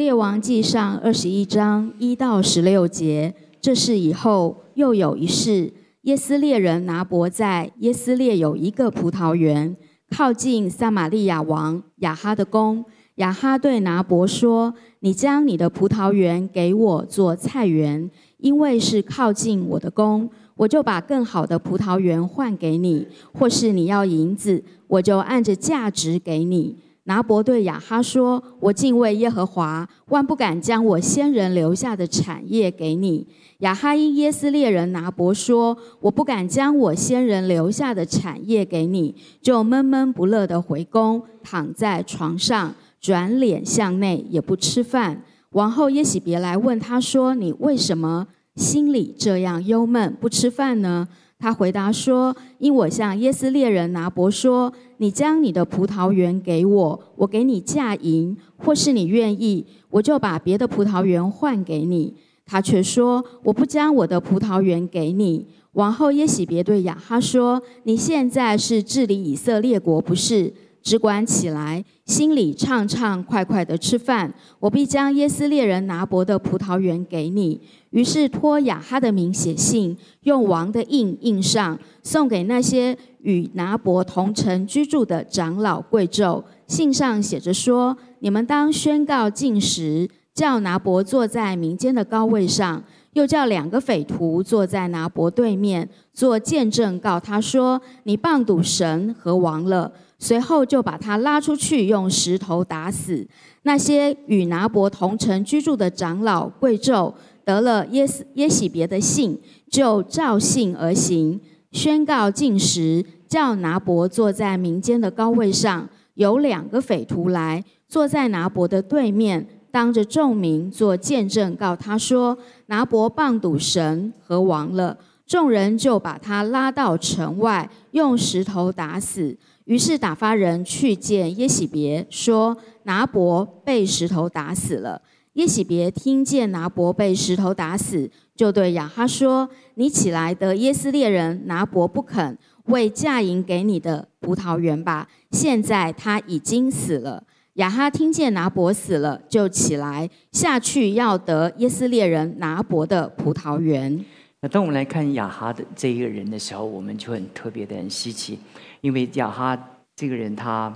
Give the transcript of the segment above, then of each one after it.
列王记上二十一章一到十六节，这事以后又有一事：耶斯列人拿伯在耶斯列有一个葡萄园，靠近撒玛利亚王亚哈的宫。亚哈对拿伯说：“你将你的葡萄园给我做菜园，因为是靠近我的宫，我就把更好的葡萄园换给你；或是你要银子，我就按着价值给你。”拿伯对亚哈说：“我敬畏耶和华，万不敢将我先人留下的产业给你。”亚哈因耶斯列人拿伯说：“我不敢将我先人留下的产业给你。”就闷闷不乐的回宫，躺在床上。转脸向内，也不吃饭。王后耶喜别来问他说：“你为什么心里这样忧闷，不吃饭呢？”他回答说：“因我向耶斯列人拿伯说，你将你的葡萄园给我，我给你嫁银，或是你愿意，我就把别的葡萄园换给你。”他却说：“我不将我的葡萄园给你。”王后耶喜别对亚哈说：“你现在是治理以色列国，不是？”只管起来，心里畅畅快快的吃饭。我必将耶斯列人拿伯的葡萄园给你。于是托亚哈的名写信，用王的印印上，送给那些与拿伯同城居住的长老贵胄。信上写着说：你们当宣告禁食，叫拿伯坐在民间的高位上，又叫两个匪徒坐在拿伯对面，做见证，告他说：你棒赌神和王了。随后就把他拉出去，用石头打死。那些与拿伯同城居住的长老贵胄得了耶耶喜别的信，就照信而行，宣告禁食，叫拿伯坐在民间的高位上。有两个匪徒来，坐在拿伯的对面，当着众民做见证，告他说：拿伯棒赌神和王了。众人就把他拉到城外，用石头打死。于是打发人去见耶喜别，说拿伯被石头打死了。耶喜别听见拿伯被石头打死，就对亚哈说：“你起来得耶斯列人拿伯不肯为嫁银给你的葡萄园吧。现在他已经死了。”亚哈听见拿伯死了，就起来下去要得耶斯列人拿伯的葡萄园。那当我们来看亚哈的这一个人的时候，我们就很特别的很稀奇。因为亚哈这个人，他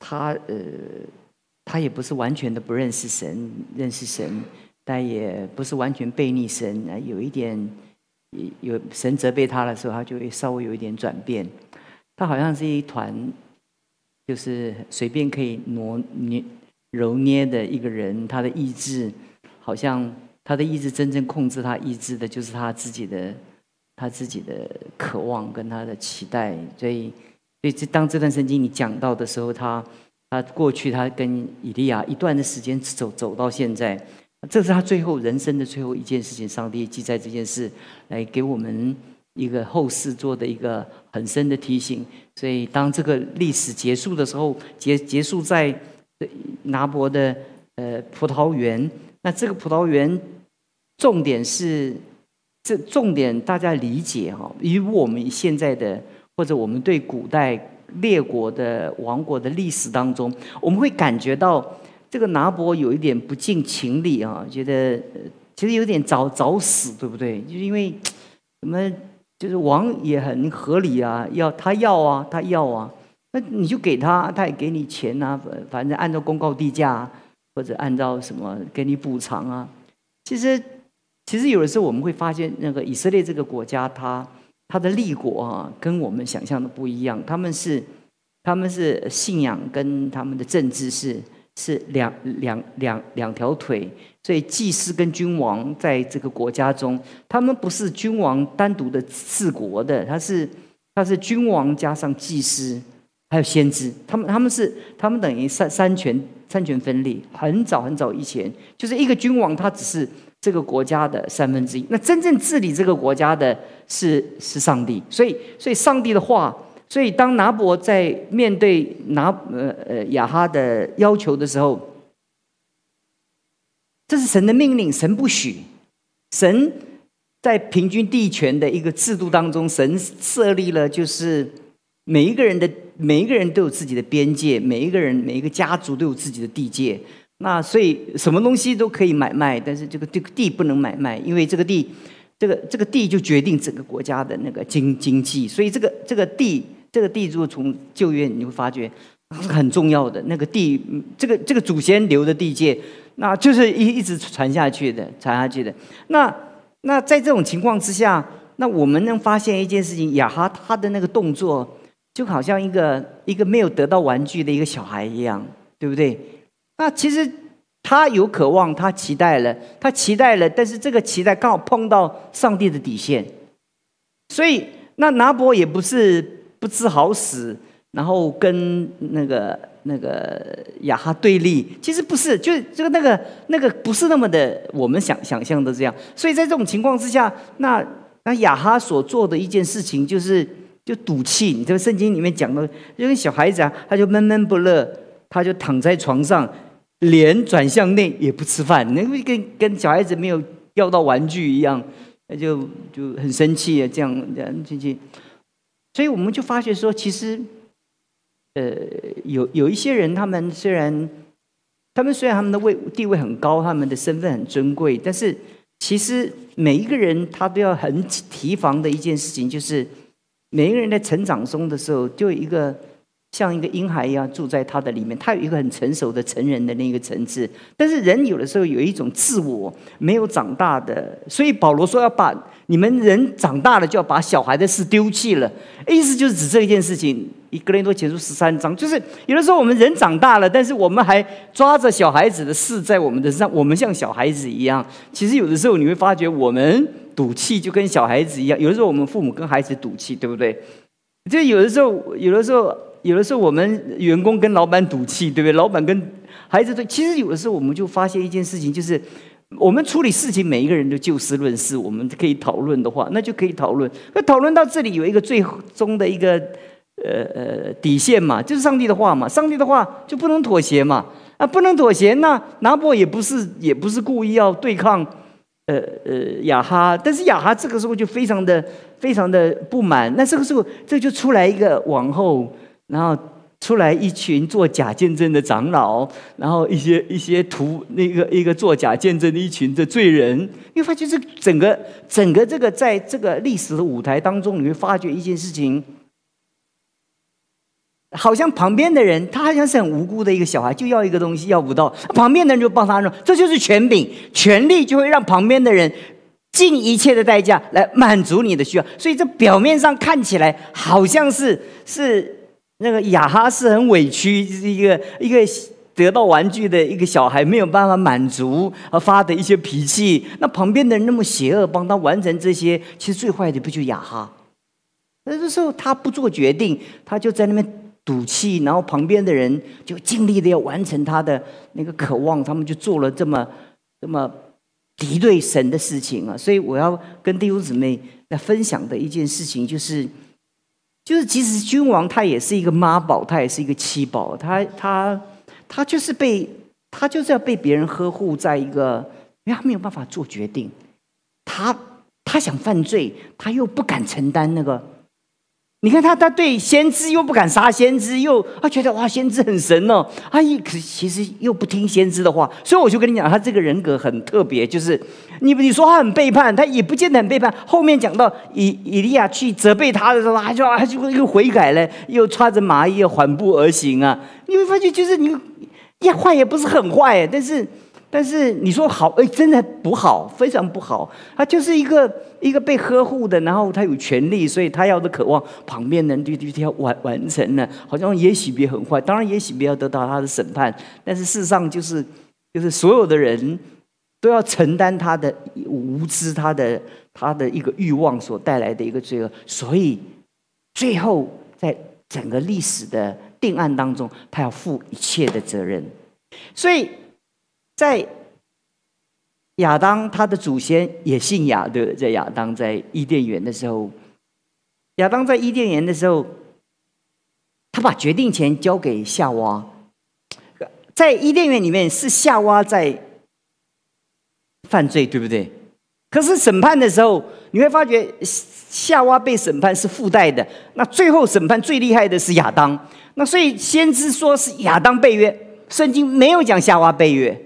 他呃，他也不是完全的不认识神，认识神，但也不是完全背逆神。有一点有神责备他的时候，他就会稍微有一点转变。他好像是一团，就是随便可以挪捏揉捏的一个人。他的意志，好像他的意志真正控制他意志的，就是他自己的。他自己的渴望跟他的期待，所以，所以这当这段圣经你讲到的时候，他他过去他跟以利亚一段的时间走走到现在，这是他最后人生的最后一件事情。上帝记载这件事，来给我们一个后世做的一个很深的提醒。所以，当这个历史结束的时候，结结束在拿伯的呃葡萄园，那这个葡萄园重点是。这重点大家理解哈，以我们现在的或者我们对古代列国的王国的历史当中，我们会感觉到这个拿伯有一点不近情理啊，觉得其实有点早早死，对不对？就是因为什么，就是王也很合理啊，要他要啊，他要啊，那你就给他，他也给你钱啊，反正按照公告地价或者按照什么给你补偿啊，其实。其实有的时候我们会发现，那个以色列这个国家，它它的立国啊，跟我们想象的不一样。他们是他们是信仰跟他们的政治是是两两两两条腿。所以祭司跟君王在这个国家中，他们不是君王单独的治国的，他是他是君王加上祭司还有先知，他们他们是他们等于三三权三权分立。很早很早以前，就是一个君王，他只是。这个国家的三分之一，那真正治理这个国家的是是上帝，所以所以上帝的话，所以当拿伯在面对拿呃呃亚哈的要求的时候，这是神的命令，神不许，神在平均地权的一个制度当中，神设立了就是每一个人的每一个人都有自己的边界，每一个人每一个家族都有自己的地界。那所以什么东西都可以买卖，但是这个这个地不能买卖，因为这个地，这个这个地就决定整个国家的那个经经济。所以这个这个地，这个地如果从旧约你会发觉很重要的。那个地，这个这个祖先留的地界，那就是一一直传下去的，传下去的。那那在这种情况之下，那我们能发现一件事情：雅哈他的那个动作，就好像一个一个没有得到玩具的一个小孩一样，对不对？那其实他有渴望，他期待了，他期待了，但是这个期待刚好碰到上帝的底线，所以那拿伯也不是不知好死，然后跟那个那个亚哈对立，其实不是，就是这个那个那个不是那么的我们想想象的这样，所以在这种情况之下，那那亚哈所做的一件事情就是就赌气，你这个圣经里面讲的，因为小孩子啊，他就闷闷不乐，他就躺在床上。脸转向内也不吃饭，那跟跟小孩子没有要到玩具一样，那就就很生气啊，这样这样进去。所以我们就发觉说，其实，呃，有有一些人，他们虽然他们虽然他们的位地位很高，他们的身份很尊贵，但是其实每一个人他都要很提防的一件事情，就是每一个人在成长中的时候，就一个。像一个婴孩一样住在他的里面，他有一个很成熟的成人的那个层次。但是人有的时候有一种自我没有长大的，所以保罗说要把你们人长大了就要把小孩的事丢弃了，意思就是指这一件事情。以格林多前书十三章，就是有的时候我们人长大了，但是我们还抓着小孩子的事在我们的身上，我们像小孩子一样。其实有的时候你会发觉，我们赌气就跟小孩子一样。有的时候我们父母跟孩子赌气，对不对？就有的时候，有的时候。有的时候我们员工跟老板赌气，对不对？老板跟孩子对，其实有的时候我们就发现一件事情，就是我们处理事情，每一个人都就事论事，我们可以讨论的话，那就可以讨论。那讨论到这里有一个最终的一个呃呃底线嘛，就是上帝的话嘛，上帝的话就不能妥协嘛，啊，不能妥协。那拿破也不是也不是故意要对抗。呃呃，雅哈，但是雅哈这个时候就非常的非常的不满。那这个时候，这就出来一个王后。然后出来一群做假见证的长老，然后一些一些徒那个一个做假见证的一群的罪人，你会发觉这整个整个这个在这个历史的舞台当中，你会发觉一件事情，好像旁边的人他好像是很无辜的一个小孩，就要一个东西要不到，旁边的人就帮他弄，这就是权柄，权力就会让旁边的人尽一切的代价来满足你的需要，所以这表面上看起来好像是是。那个雅哈是很委屈，就是一个一个得到玩具的一个小孩，没有办法满足而发的一些脾气。那旁边的人那么邪恶，帮他完成这些，其实最坏的不就雅哈？那这时候他不做决定，他就在那边赌气，然后旁边的人就尽力的要完成他的那个渴望，他们就做了这么这么敌对神的事情啊！所以我要跟弟兄姊妹来分享的一件事情就是。就是，即使君王他也是一个妈宝，他也是一个妻宝，他他他就是被他就是要被别人呵护，在一个，因为他没有办法做决定，他他想犯罪，他又不敢承担那个。你看他，他对先知又不敢杀先知，又他觉得哇，先知很神哦，他一可其实又不听先知的话，所以我就跟你讲，他这个人格很特别，就是你你说他很背叛，他也不见得很背叛。后面讲到以以利亚去责备他的时候，他就他就又悔改了，又穿着麻衣缓步而行啊。你会发现，就是你也坏也不是很坏，但是。但是你说好，哎，真的不好，非常不好。他就是一个一个被呵护的，然后他有权利，所以他要的渴望，旁边人对对对要完完成了，好像也许别很坏，当然也许别要得到他的审判。但是事实上就是就是所有的人都要承担他的无知，他的他的一个欲望所带来的一个罪恶。所以最后在整个历史的定案当中，他要负一切的责任。所以。在亚当，他的祖先也姓亚，对不对？在亚当在伊甸园的时候，亚当在伊甸园的时候，他把决定权交给夏娃。在伊甸园里面，是夏娃在犯罪，对不对？可是审判的时候，你会发觉夏娃被审判是附带的。那最后审判最厉害的是亚当。那所以先知说是亚当被约。圣经没有讲夏娃被约。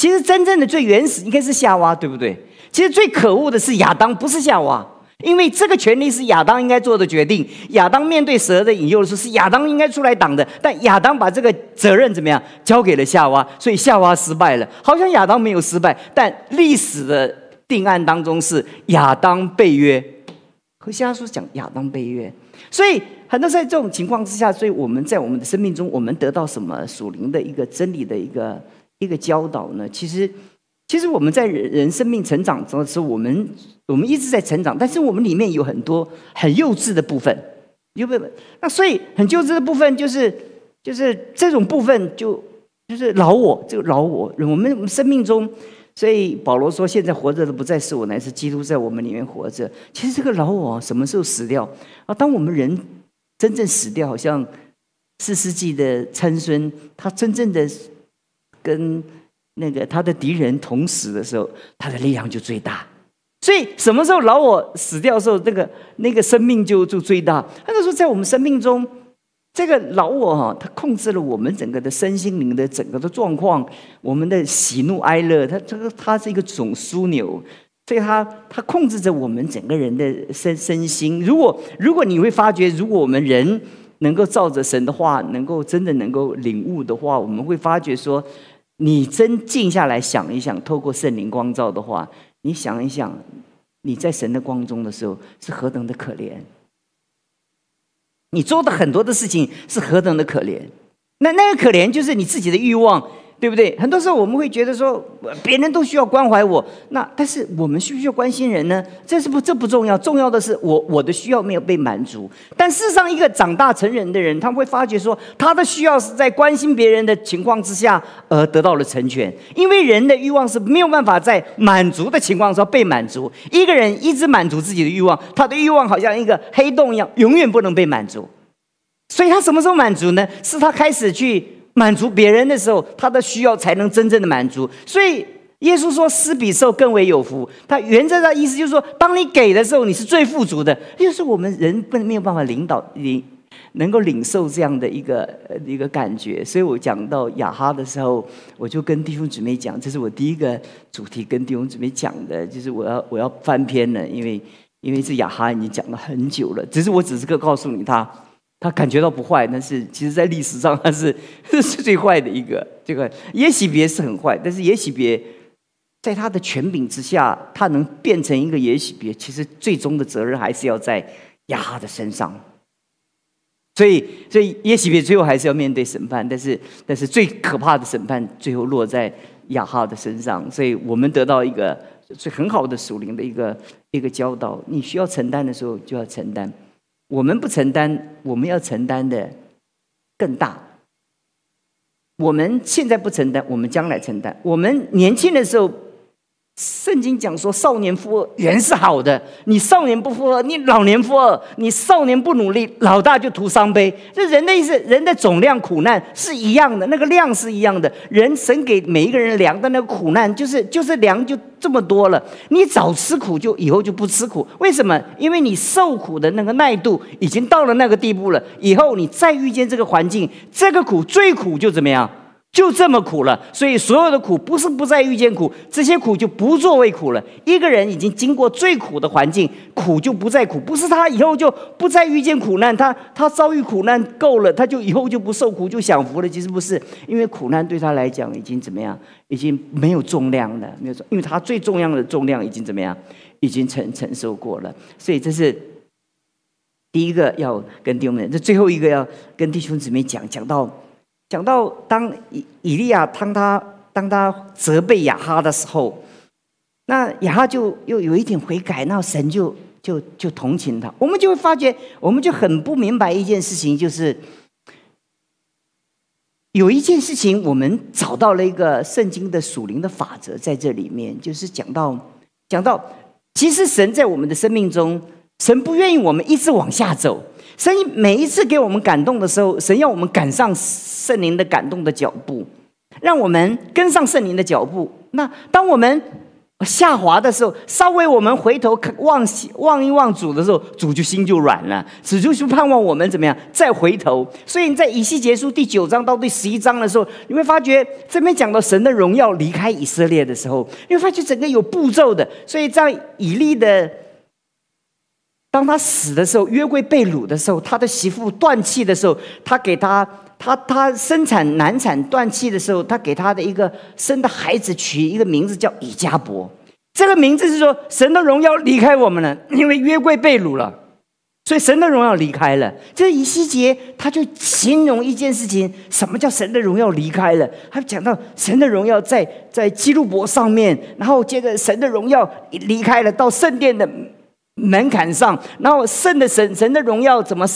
其实真正的最原始应该是夏娃，对不对？其实最可恶的是亚当，不是夏娃，因为这个权利是亚当应该做的决定。亚当面对蛇的引诱的时候，是亚当应该出来挡的，但亚当把这个责任怎么样交给了夏娃，所以夏娃失败了。好像亚当没有失败，但历史的定案当中是亚当被约。和西阿书讲亚当被约，所以很多在这种情况之下，所以我们在我们的生命中，我们得到什么属灵的一个真理的一个。一个教导呢，其实，其实我们在人生命成长中的时候，我们我们一直在成长，但是我们里面有很多很幼稚的部分，有没有？那所以很幼稚的部分，就是就是这种部分，就就是老我，这个老我，我们生命中，所以保罗说，现在活着的不再是我，乃是基督在我们里面活着。其实这个老我什么时候死掉啊？当我们人真正死掉，好像四世纪的参孙，他真正的。跟那个他的敌人同死的时候，他的力量就最大。所以什么时候老我死掉的时候，那个那个生命就就最大。他就说，在我们生命中，这个老我哈，他控制了我们整个的身心灵的整个的状况，我们的喜怒哀乐，他这个他是一个总枢纽，所以他他控制着我们整个人的身身心。如果如果你会发觉，如果我们人能够照着神的话，能够真的能够领悟的话，我们会发觉说。你真静下来想一想，透过圣灵光照的话，你想一想，你在神的光中的时候是何等的可怜。你做的很多的事情是何等的可怜，那那个可怜就是你自己的欲望。对不对？很多时候我们会觉得说，别人都需要关怀我，那但是我们需不需要关心人呢？这是不这不重要，重要的是我我的需要没有被满足。但事实上，一个长大成人的人，他会发觉说，他的需要是在关心别人的情况之下而得到了成全。因为人的欲望是没有办法在满足的情况下被满足。一个人一直满足自己的欲望，他的欲望好像一个黑洞一样，永远不能被满足。所以他什么时候满足呢？是他开始去。满足别人的时候，他的需要才能真正的满足。所以耶稣说：“施比受更为有福。”他原则上意思就是说，当你给的时候，你是最富足的。就是我们人不能没有办法领导领，能够领受这样的一个一个感觉。所以我讲到雅哈的时候，我就跟弟兄姊妹讲，这是我第一个主题，跟弟兄姊妹讲的，就是我要我要翻篇了，因为因为这雅哈已经讲了很久了，只是我只是个告诉你他。他感觉到不坏，但是其实在历史上他是 是最坏的一个。这个耶喜别是很坏，但是耶喜别在他的权柄之下，他能变成一个耶喜别，其实最终的责任还是要在亚哈的身上。所以，所以耶喜别最后还是要面对审判，但是但是最可怕的审判最后落在亚哈的身上。所以我们得到一个最很好的属灵的一个一个教导：你需要承担的时候就要承担。我们不承担，我们要承担的更大。我们现在不承担，我们将来承担。我们年轻的时候。圣经讲说，少年负恶原是好的。你少年不负恶，你老年负恶。你少年不努力，老大就徒伤悲。这人的意思，人的总量苦难是一样的，那个量是一样的。人神给每一个人量的那个苦难，就是就是量就这么多了。你早吃苦，就以后就不吃苦。为什么？因为你受苦的那个耐度已经到了那个地步了。以后你再遇见这个环境，这个苦最苦就怎么样？就这么苦了，所以所有的苦不是不再遇见苦，这些苦就不作为苦了。一个人已经经过最苦的环境，苦就不再苦，不是他以后就不再遇见苦难，他他遭遇苦难够了，他就以后就不受苦就享福了。其实不是，因为苦难对他来讲已经怎么样，已经没有重量了，没有重，因为他最重要的重量已经怎么样，已经承承受过了。所以这是第一个要跟弟兄们，这最后一个要跟弟兄姊妹讲，讲到。讲到当以以利亚当他当他责备亚哈的时候，那亚哈就又有一点悔改，那神就就就同情他。我们就会发觉，我们就很不明白一件事情，就是有一件事情，我们找到了一个圣经的属灵的法则在这里面，就是讲到讲到，其实神在我们的生命中，神不愿意我们一直往下走。神每一次给我们感动的时候，神要我们赶上圣灵的感动的脚步，让我们跟上圣灵的脚步。那当我们下滑的时候，稍微我们回头看望望一望主的时候，主就心就软了，主就是盼望我们怎么样再回头。所以你在以西结束第九章到第十一章的时候，你会发觉这边讲到神的荣耀离开以色列的时候，你会发觉整个有步骤的。所以在以利的当他死的时候，约柜被掳的时候，他的媳妇断气的时候，他给他。他他生产难产断气的时候，他给他的一个生的孩子取一个名字叫以加伯，这个名字是说神的荣耀离开我们了，因为约柜被掳了，所以神的荣耀离开了。这以西结他就形容一件事情，什么叫神的荣耀离开了？他讲到神的荣耀在在基路伯上面，然后接着神的荣耀离开了到圣殿的门槛上，然后圣的神神的荣耀怎么？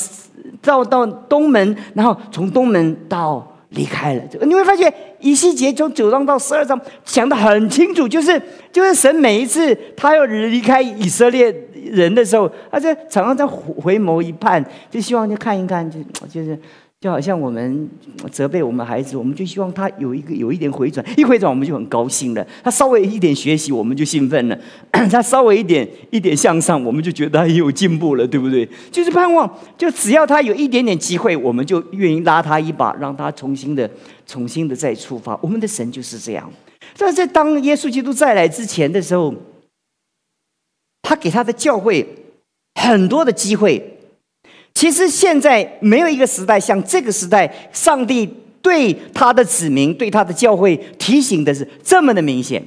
到到东门，然后从东门到离开了。你会发现，一细节从九章到十二章讲的很清楚，就是就是神每一次他要离开以色列人的时候，他在常常在回眸一盼，就希望就看一看，就就是。就好像我们责备我们孩子，我们就希望他有一个有一点回转，一回转我们就很高兴了。他稍微一点学习，我们就兴奋了；他稍微一点一点向上，我们就觉得他有进步了，对不对？就是盼望，就只要他有一点点机会，我们就愿意拉他一把，让他重新的、重新的再出发。我们的神就是这样。但在当耶稣基督再来之前的时候，他给他的教会很多的机会。其实现在没有一个时代像这个时代，上帝对他的子民、对他的教会提醒的是这么的明显。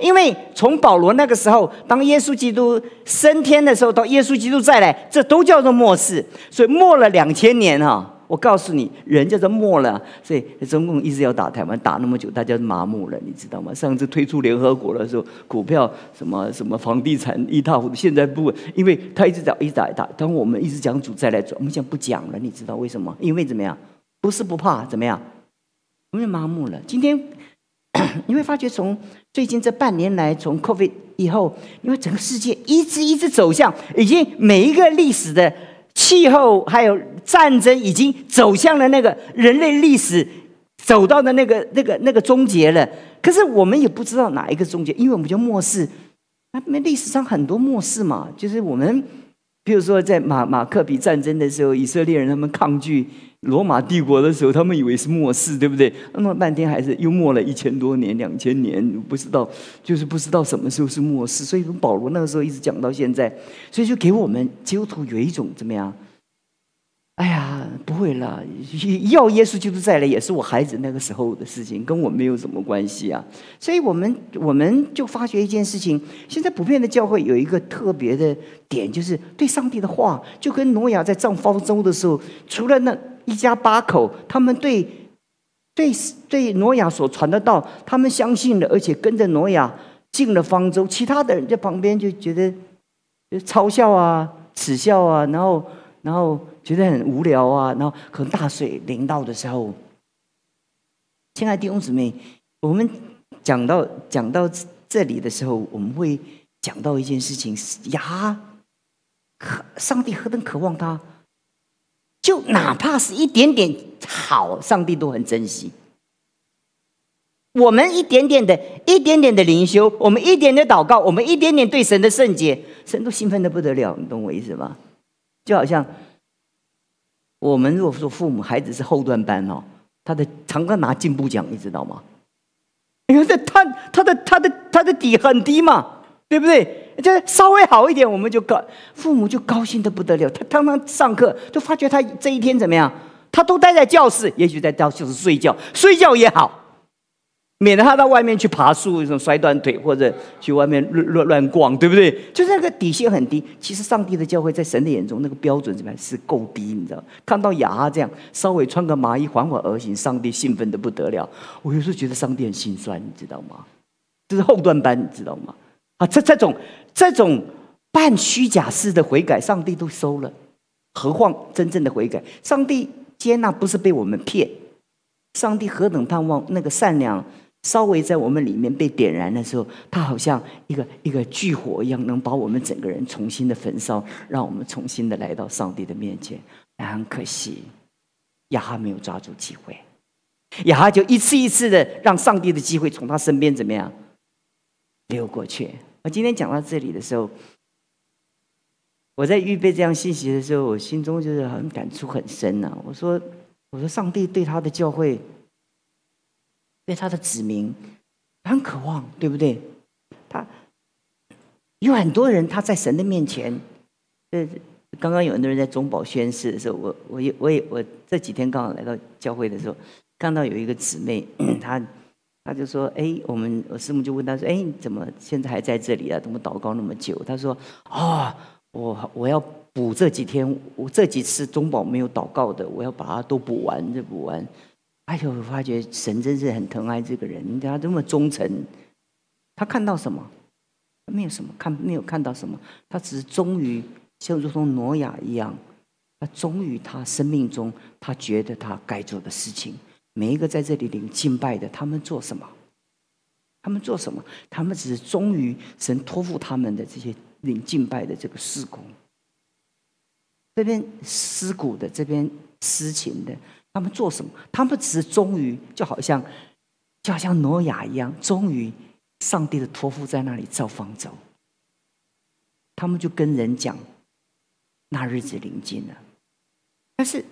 因为从保罗那个时候，当耶稣基督升天的时候，到耶稣基督再来，这都叫做末世。所以末了两千年哈。我告诉你，人叫做没了，所以中共一直要打台湾，打那么久，大家麻木了，你知道吗？上次推出联合国的时候，股票什么什么房地产一塌糊涂，现在不，因为他一直讲，一直打，打。当我们一直讲主再来转，我们现在不讲了，你知道为什么？因为怎么样？不是不怕，怎么样？我们麻木了。今天你会发觉，从最近这半年来，从 COVID 以后，因为整个世界一直一直走向，已经每一个历史的。气候还有战争已经走向了那个人类历史走到的那个那个那个终结了。可是我们也不知道哪一个终结，因为我们叫末世。那历史上很多末世嘛，就是我们，比如说在马马克比战争的时候，以色列人他们抗拒罗马帝国的时候，他们以为是末世，对不对？那么半天还是又末了一千多年、两千年，不知道就是不知道什么时候是末世。所以从保罗那个时候一直讲到现在，所以就给我们基督徒有一种怎么样？哎呀，不会啦！要耶稣基督再来，也是我孩子那个时候的事情，跟我没有什么关系啊。所以，我们我们就发觉一件事情：现在普遍的教会有一个特别的点，就是对上帝的话，就跟挪亚在造方舟的时候，除了那一家八口，他们对对对挪亚所传的道，他们相信了，而且跟着挪亚进了方舟，其他的人在旁边就觉得就嘲笑啊、耻笑啊，然后然后。觉得很无聊啊，然后可能大水淋到的时候，亲爱的弟兄姊妹，我们讲到讲到这里的时候，我们会讲到一件事情：呀，可上帝何等渴望他，就哪怕是一点点好，上帝都很珍惜。我们一点点的、一点点的灵修，我们一点点祷告，我们一点点对神的圣洁，神都兴奋的不得了。你懂我意思吗？就好像。我们如果说父母孩子是后段班哦，他的常常拿进步奖，你知道吗？因为这他他的他的他的底很低嘛，对不对？就稍微好一点，我们就高父母就高兴的不得了。他常常上课就发觉他这一天怎么样？他都待在教室，也许在教室睡觉，睡觉也好。免得他到外面去爬树，什么摔断腿，或者去外面乱乱乱逛，对不对？就是那个底线很低。其实上帝的教会，在神的眼中，那个标准怎么样是够低？你知道？看到雅这样稍微穿个麻衣，缓缓而行，上帝兴奋的不得了。我有时候觉得上帝很心酸，你知道吗？这是后段班，你知道吗？啊，这这种这种半虚假式的悔改，上帝都收了，何况真正的悔改？上帝接纳不是被我们骗，上帝何等盼望那个善良。稍微在我们里面被点燃的时候，它好像一个一个巨火一样，能把我们整个人重新的焚烧，让我们重新的来到上帝的面前。但很可惜，亚哈没有抓住机会，亚哈就一次一次的让上帝的机会从他身边怎么样流过去。我今天讲到这里的时候，我在预备这样信息的时候，我心中就是很感触很深呐。我说，我说，上帝对他的教会，对他的子民很渴望，对不对？他有很多人他在神的面前，呃，刚刚有很多人在中保宣誓的时候，我我也我也我这几天刚好来到教会的时候，看到有一个姊妹，她。他就说：“哎，我们我师母就问他说：‘哎，怎么现在还在这里啊？怎么祷告那么久？’他说：‘啊，我我要补这几天，我这几次中保没有祷告的，我要把它都补完，就补完。’哎呦，我发觉神真是很疼爱这个人，他这么忠诚。他看到什么？没有什么看，没有看到什么。他只是忠于，像如同挪亚一样，他忠于他生命中他觉得他该做的事情。”每一个在这里领敬拜的，他们做什么？他们做什么？他们只是忠于神托付他们的这些领敬拜的这个事工。这边施鼓的，这边施琴的，他们做什么？他们只是忠于，就好像就好像挪亚一样，忠于上帝的托付，在那里造方舟。他们就跟人讲，那日子临近了，但是。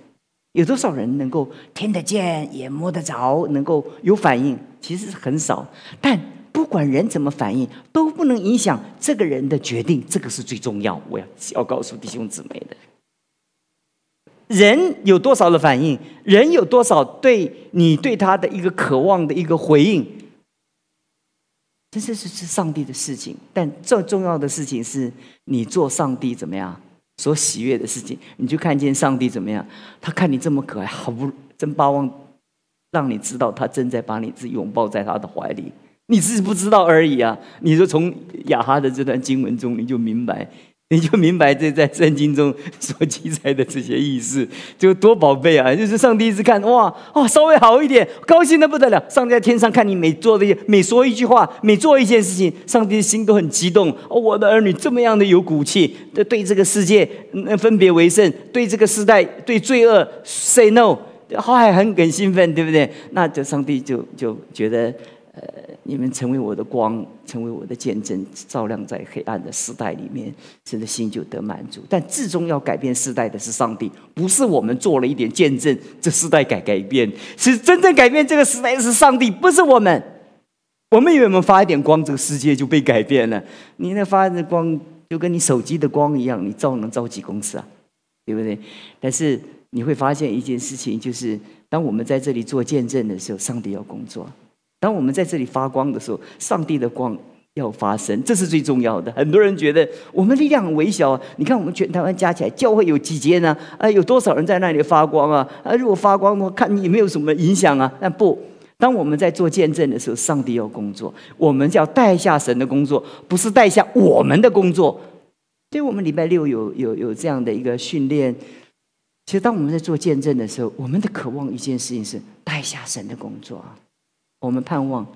有多少人能够听得见、也摸得着，能够有反应？其实很少。但不管人怎么反应，都不能影响这个人的决定。这个是最重要。我要要告诉弟兄姊妹的：人有多少的反应，人有多少对你对他的一个渴望的一个回应，这是是是上帝的事情。但最重要的事情是你做上帝怎么样？所喜悦的事情，你就看见上帝怎么样？他看你这么可爱，好不真巴望让你知道，他正在把你自己拥抱在他的怀里，你自己不知道而已啊！你说从雅哈的这段经文中，你就明白。你就明白这在圣经中 所记载的这些意思，就多宝贝啊！就是上帝一直看，哇哇，稍微好一点，高兴的不得了。上帝在天上看你每做的每说一句话，每做一件事情，上帝的心都很激动。哦，我的儿女这么样的有骨气，对对这个世界分别为圣，对这个时代对罪恶 say no，还很很兴奋，对不对？那就上帝就就觉得。呃，你们成为我的光，成为我的见证，照亮在黑暗的时代里面，神的心就得满足。但至终要改变时代的是上帝，不是我们做了一点见证，这时代改改变。是真正改变这个时代的是上帝，不是我们。我们以为我们发一点光，这个世界就被改变了。你那发的光，就跟你手机的光一样，你照能照几公尺啊？对不对？但是你会发现一件事情，就是当我们在这里做见证的时候，上帝要工作。当我们在这里发光的时候，上帝的光要发生，这是最重要的。很多人觉得我们力量很微小啊，你看我们全台湾加起来教会有几间呢？啊，有多少人在那里发光啊？啊，如果发光的话，看你没有什么影响啊。但不，当我们在做见证的时候，上帝要工作，我们要带下神的工作，不是带下我们的工作。所以我们礼拜六有有有这样的一个训练。其实当我们在做见证的时候，我们的渴望一件事情是带下神的工作啊。我们盼望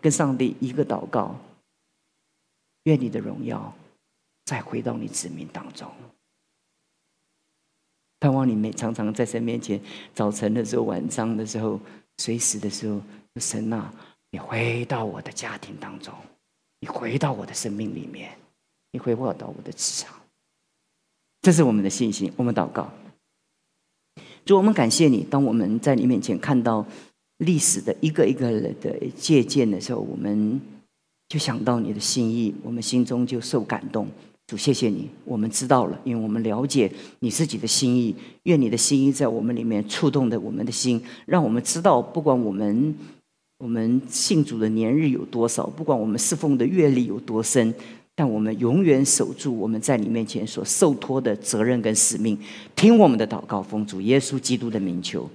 跟上帝一个祷告，愿你的荣耀再回到你子民当中。盼望你们常常在神面前，早晨的时候、晚上的时候、随时的时候，神啊，你回到我的家庭当中，你回到我的生命里面，你回到到我的职场。这是我们的信心。我们祷告，主，我们感谢你。当我们在你面前看到。历史的一个一个的借鉴的时候，我们就想到你的心意，我们心中就受感动。主，谢谢你，我们知道了，因为我们了解你自己的心意。愿你的心意在我们里面触动的我们的心，让我们知道，不管我们我们信主的年日有多少，不管我们侍奉的阅历有多深，但我们永远守住我们在你面前所受托的责任跟使命。听我们的祷告，奉主耶稣基督的名求。